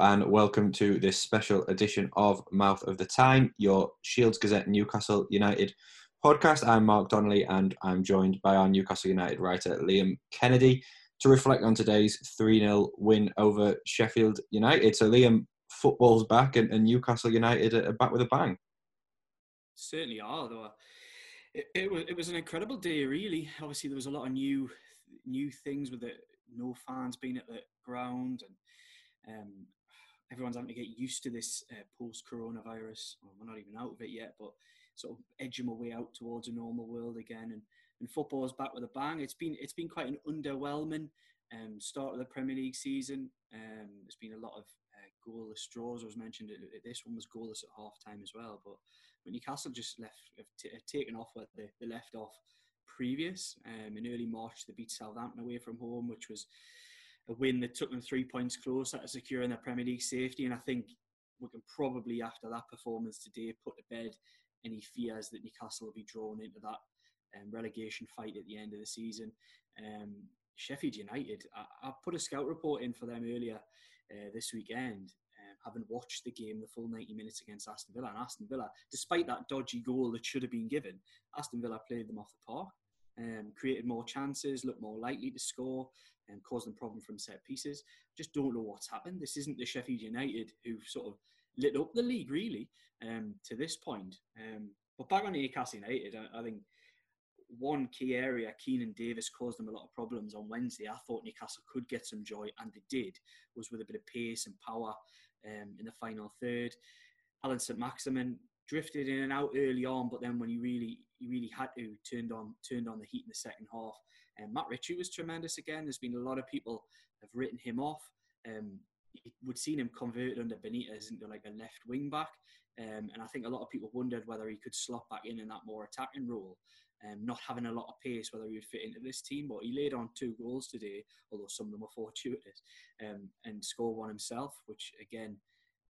And welcome to this special edition of Mouth of the Tyne, your Shields Gazette Newcastle United podcast. I'm Mark Donnelly and I'm joined by our Newcastle United writer Liam Kennedy to reflect on today's 3 0 win over Sheffield United. So, Liam, football's back and, and Newcastle United are back with a bang. Certainly are, though. It, it, was, it was an incredible day, really. Obviously, there was a lot of new new things with no fans being at the ground and um, everyone's having to get used to this uh, post-coronavirus. Well, we're not even out of it yet, but sort of edging my way out towards a normal world again. And, and football's back with a bang. It's been it's been quite an underwhelming um, start of the Premier League season. Um, there's been a lot of uh, goalless draws. I was mentioned this one was goalless at half time as well. But Newcastle just left, have t- taken off where they, they left off previous. Um, in early March, they beat Southampton away from home, which was a win that took them three points closer to securing their Premier League safety. And I think we can probably, after that performance today, put to bed any fears that Newcastle will be drawn into that um, relegation fight at the end of the season. Um, Sheffield United, I, I, put a scout report in for them earlier uh, this weekend, um, having watched the game the full 90 minutes against Aston Villa. And Aston Villa, despite that dodgy goal that should have been given, Aston Villa played them off the park. Um, created more chances, looked more likely to score, and caused them problem from set pieces. Just don't know what's happened. This isn't the Sheffield United who've sort of lit up the league really um, to this point. Um, but back on Newcastle United, I, I, think one key area, Keinan Davis caused them a lot of problems on Wednesday. I thought Newcastle could get some joy, and they did, was with a bit of pace and power um, in the final third. Alan Saint-Maximin drifted in and out early on, but then when he really he really had to turned on turned on the heat in the second half. And um, Matt Ritchie was tremendous again. There's been a lot of people have written him off. Um, would seen him converted under Benitez into like a left wing back, um, and I think a lot of people wondered whether he could slot back in in that more attacking role. Um, not having a lot of pace, whether he would fit into this team, but he laid on two goals today, although some of them were fortuitous, um, and scored one himself, which again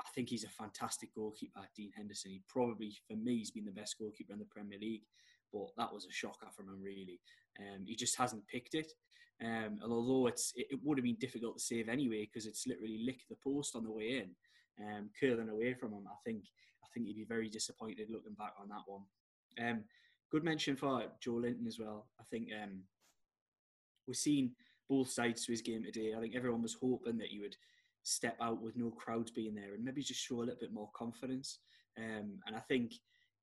I think he's a fantastic goalkeeper, Dean Henderson. He probably, for me, he's been the best goalkeeper in the Premier League. But that was a shocker from him, really. Um, he just hasn't picked it. Um, and although it's, it, it, would have been difficult to save anyway because it's literally licked the post on the way in, um, curling away from him. I think I think he'd be very disappointed looking back on that one. Um, good mention for Joelinton as well. I think um, we've seen both sides to his game today. I think everyone was hoping that he would step out with no crowds being there and maybe just show a little bit more confidence. Um, and I think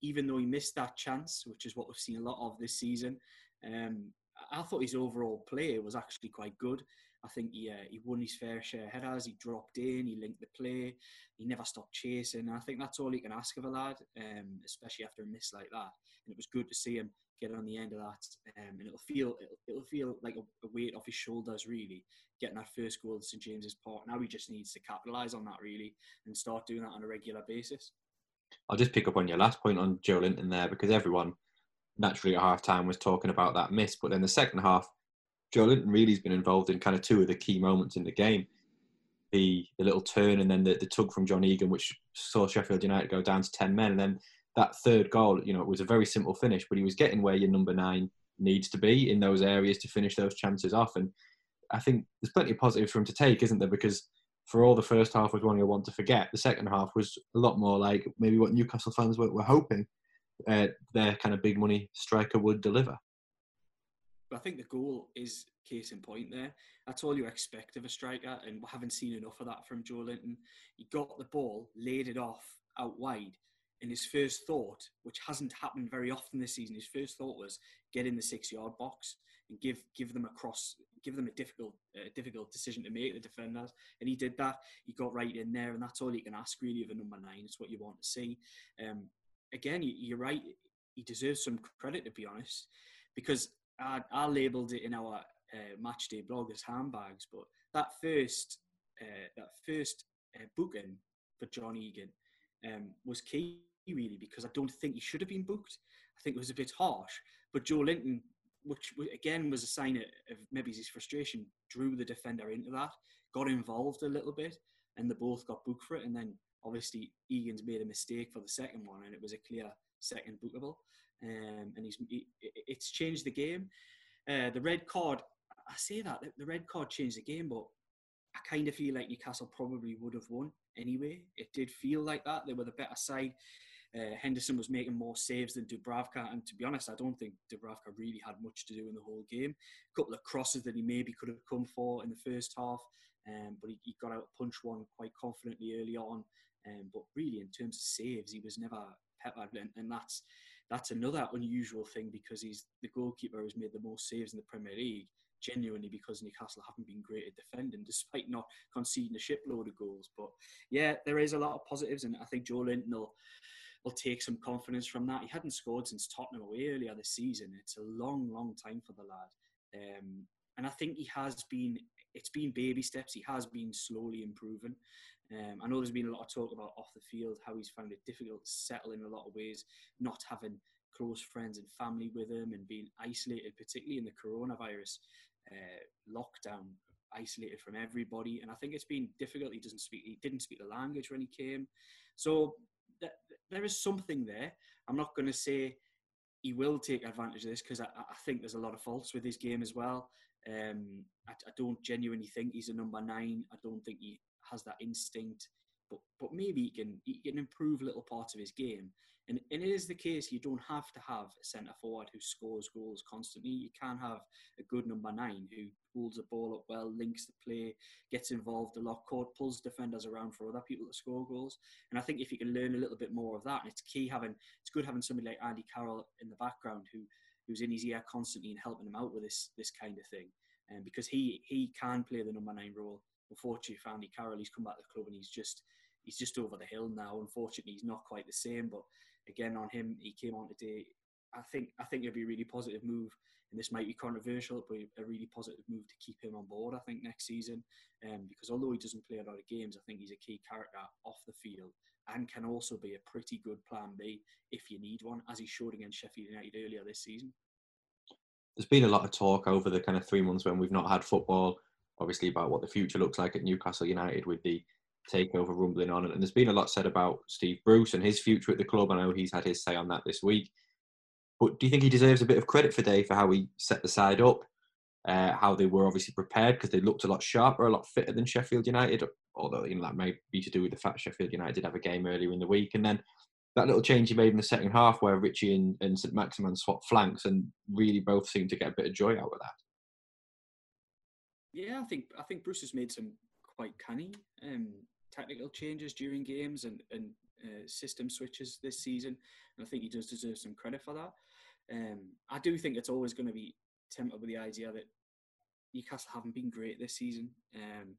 even though he missed that chance, which is what we've seen a lot of this season, um, I thought his overall play was actually quite good. I think he, uh, he won his fair share of headers, he dropped in, he linked the play, he never stopped chasing. I think that's all you can ask of a lad, um, especially after a miss like that. And it was good to see him get on the end of that, um, and it'll feel it'll, it'll feel like a, a, weight off his shoulders really, getting that first goal at St James's Park. Now he just needs to capitalise on that really and start doing that on a regular basis. I'll just pick up on your last point on Joelinton there because everyone naturally at half time was talking about that miss, but then the second half, Joelinton really has been involved in kind of two of the key moments in the game. The, the little turn and then the, the tug from John Egan, which saw Sheffield United go down to 10 men. And then that third goal, you know, it was a very simple finish, but he was getting where your number nine needs to be in those areas to finish those chances off. And I think there's plenty of positives for him to take, isn't there? Because for all the first half was one you'll want to forget, the second half was a lot more like maybe what Newcastle fans were, were hoping uh, their kind of big money striker would deliver. I think the goal is case in point there. That's all you expect of a striker, and we haven't seen enough of that from Joelinton. He got the ball, laid it off out wide, and his first thought, which hasn't happened very often this season, his first thought was get in the six-yard box and give give them a cross, give them a difficult difficult decision to make the defenders, and he did that. He got right in there, and that's all you can ask really of a number nine. It's what you want to see. Um, again, you're right. He deserves some credit to be honest, because I, I labelled it in our uh, match day blog as handbags, but that first uh, that first uh, booking for John Egan um, was key really because I don't think he should have been booked. I think it was a bit harsh. But Joelinton, which again was a sign of maybe his frustration, drew the defender into that, got involved a little bit, and they both got booked for it. And then obviously Egan's made a mistake for the second one, and it was a clear second bookable. Um, and he's he, it's changed the game. Uh, the red card, I say that the red card changed the game, but I kind of feel like Newcastle probably would have won anyway. It did feel like that. They were the better side. Uh, Henderson was making more saves than Dubravka, and to be honest, I don't think Dubravka really had much to do in the whole game. A couple of crosses that he maybe could have come for in the first half, um, but he, he, got out a punch one quite confidently early on. Um, but really, in terms of saves, he was never peppered, and, and that's that's another unusual thing because he's the goalkeeper who's made the most saves in the Premier League genuinely because Newcastle haven't been great at defending despite not conceding a shipload of goals. But yeah, there is a lot of positives, and I think Joelinton will will take some confidence from that. He hadn't scored since Tottenham away earlier this season. It's a long, long time for the lad. Um, and I think he has been, it's been baby steps. He has been slowly improving. Um, I know there's been a lot of talk about off the field, how he's found it difficult to settle in a lot of ways, not having close friends and family with him and being isolated, particularly in the coronavirus uh, lockdown, isolated from everybody. And I think it's been difficult. He doesn't speak, he didn't speak the language when he came. So there is something there. I'm not going to say he will take advantage of this because I, I, think there's a lot of faults with his game as well. Um, I, I, don't genuinely think he's a number nine. I don't think he has that instinct, but but maybe he can he can improve little parts of his game. And, and it is the case you don't have to have a centre forward who scores goals constantly. You can have a good number nine who holds the ball up well, links the play, gets involved a lot, court, pulls defenders around for other people to score goals. And I think if you can learn a little bit more of that, and it's key having it's good having somebody like Andy Carroll in the background who who's in his ear constantly and helping him out with this this kind of thing. And um, because he he can play the number nine role. Unfortunately for Andy Carroll, he's come back to the club and he's just he's just over the hill now. Unfortunately, he's not quite the same, but again on him. He came on today. I think I think it'd be a really positive move, and this might be controversial, but a really positive move to keep him on board. I think next season, um, because although he doesn't play a lot of games, I think he's a key character off the field and can also be a pretty good plan B if you need one, as he showed against Sheffield United earlier this season. There's been a lot of talk over the kind of three months when we've not had football, obviously about what the future looks like at Newcastle United with the takeover rumbling on. And there's been a lot said about Steve Bruce and his future at the club. I know he's had his say on that this week. But do you think he deserves a bit of credit for Day for how he set the side up, uh, how they were obviously prepared because they looked a lot sharper, a lot fitter than Sheffield United? Although you know that may be to do with the fact Sheffield United did have a game earlier in the week, and then that little change he made in the second half where Ritchie and, and St Maximin swapped flanks and really both seemed to get a bit of joy out of that. Yeah, I think I think Bruce has made some quite canny um, technical changes during games and, and uh, system switches this season. And I think he does deserve some credit for that. Um, I do think it's always going to be tempered with the idea that Newcastle haven't been great this season. Um,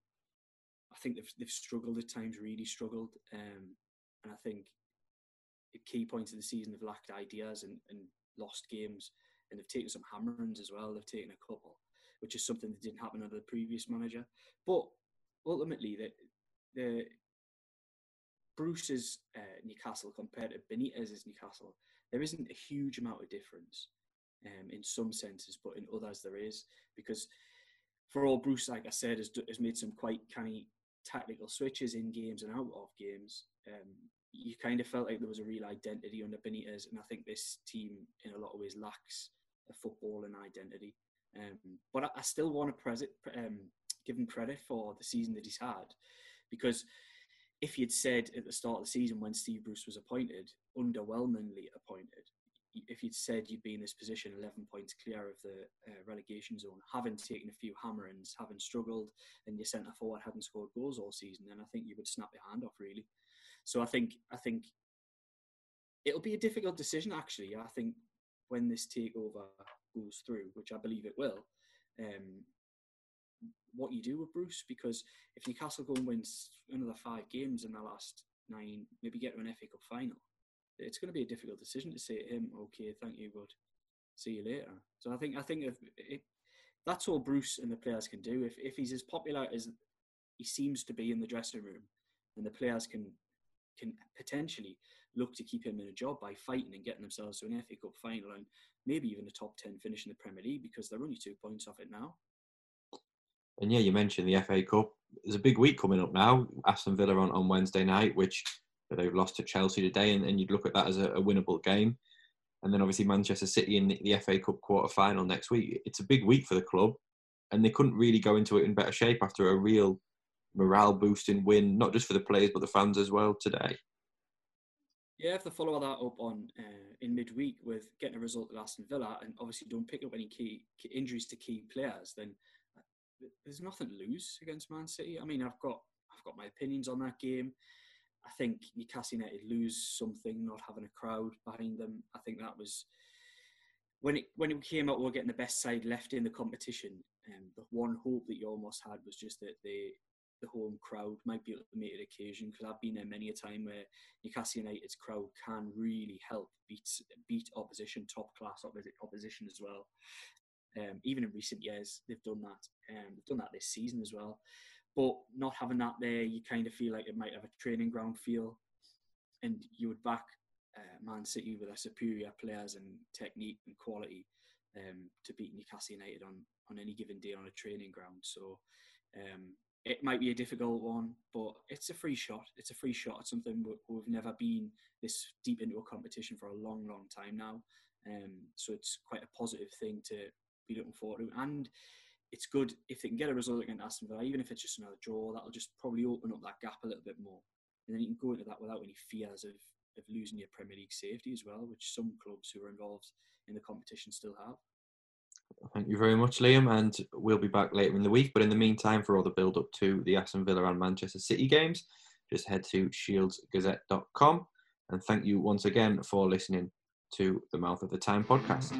I think they've, they've struggled at times, really struggled. Um, and I think at key points of the season, they've lacked ideas and, and lost games. And they've taken some hammerings as well. They've taken a couple, which is something that didn't happen under the previous manager. But ultimately, that the Bruce's uh, Newcastle compared to Benitez's Newcastle, there isn't a huge amount of difference um, in some senses, but in others there is because for all Bruce, like I said, has, has made some quite canny tactical switches in games and out of games. Um, you kind of felt like there was a real identity under Benitez, and I think this team, in a lot of ways, lacks a football and identity. Um, but I, I, still want to pres- um, give him credit for the season that he's had because if you'd said at the start of the season when Steve Bruce was appointed, underwhelmingly appointed, if you'd said you'd be in this position 11 points clear of the uh, relegation zone, having taken a few hammerings, having struggled, and your centre forward hadn't scored goals all season, then I think you would snap your hand off really. So I think I think it'll be a difficult decision actually. I think when this takeover goes through, which I believe it will, um, what you do with Bruce because if Newcastle go and win another five games in the last nine, maybe get to an FA Cup final, it's going to be a difficult decision to say to him, "Okay, thank you, but see you later." So I think I think if that's all Bruce and the players can do. If if he's as popular as he seems to be in the dressing room, and the players can can potentially look to keep him in a job by fighting and getting themselves to an FA Cup final and maybe even a top ten finish in the Premier League because they're only two points off it now. And yeah, you mentioned the FA Cup. There's a big week coming up now. Aston Villa on, on Wednesday night, which they've lost to Chelsea today, and, and you'd look at that as a, a, winnable game. And then obviously Manchester City in the, the FA Cup quarter final next week. It's a big week for the club, and they couldn't really go into it in better shape after a real morale boosting win, not just for the players but the fans as well today. Yeah, if they follow that up on uh, in midweek with getting a result at Aston Villa and obviously don't pick up any key, key injuries to key players, then uh, there's nothing to lose against Man City. I mean, I've got I've got my opinions on that game. I think Newcastle United lose something not having a crowd behind them. I think that was when it when it came out. We are getting the best side left in the competition, and um, the one hope that you almost had was just that the the home crowd might be able to make it occasion because I've been there many a time where Newcastle United's crowd can really help beat beat opposition, top class opposition as well. Um, even in recent years, they've done that. Um, they've done that this season as well. But not having that there, you kind of feel like it might have a training ground feel, and you would back uh, Man City with their superior players and technique and quality um, to beat Newcastle United on on any given day on a training ground. So um, it might be a difficult one, but it's a free shot. It's a free shot at something we've never been this deep into a competition for a long, long time now. Um, so it's quite a positive thing to be looking forward to. And it's good if they can get a result against Aston Villa, even if it's just another draw. That'll just probably open up that gap a little bit more, and then you can go into that without any fears of of losing your Premier League safety as well, which some clubs who are involved in the competition still have. Thank you very much, Liam, and we'll be back later in the week. But in the meantime, for all the build up to the Aston Villa and Manchester City games, just head to shieldsgazette.com. And thank you once again for listening to the Mouth of the Tyne podcast.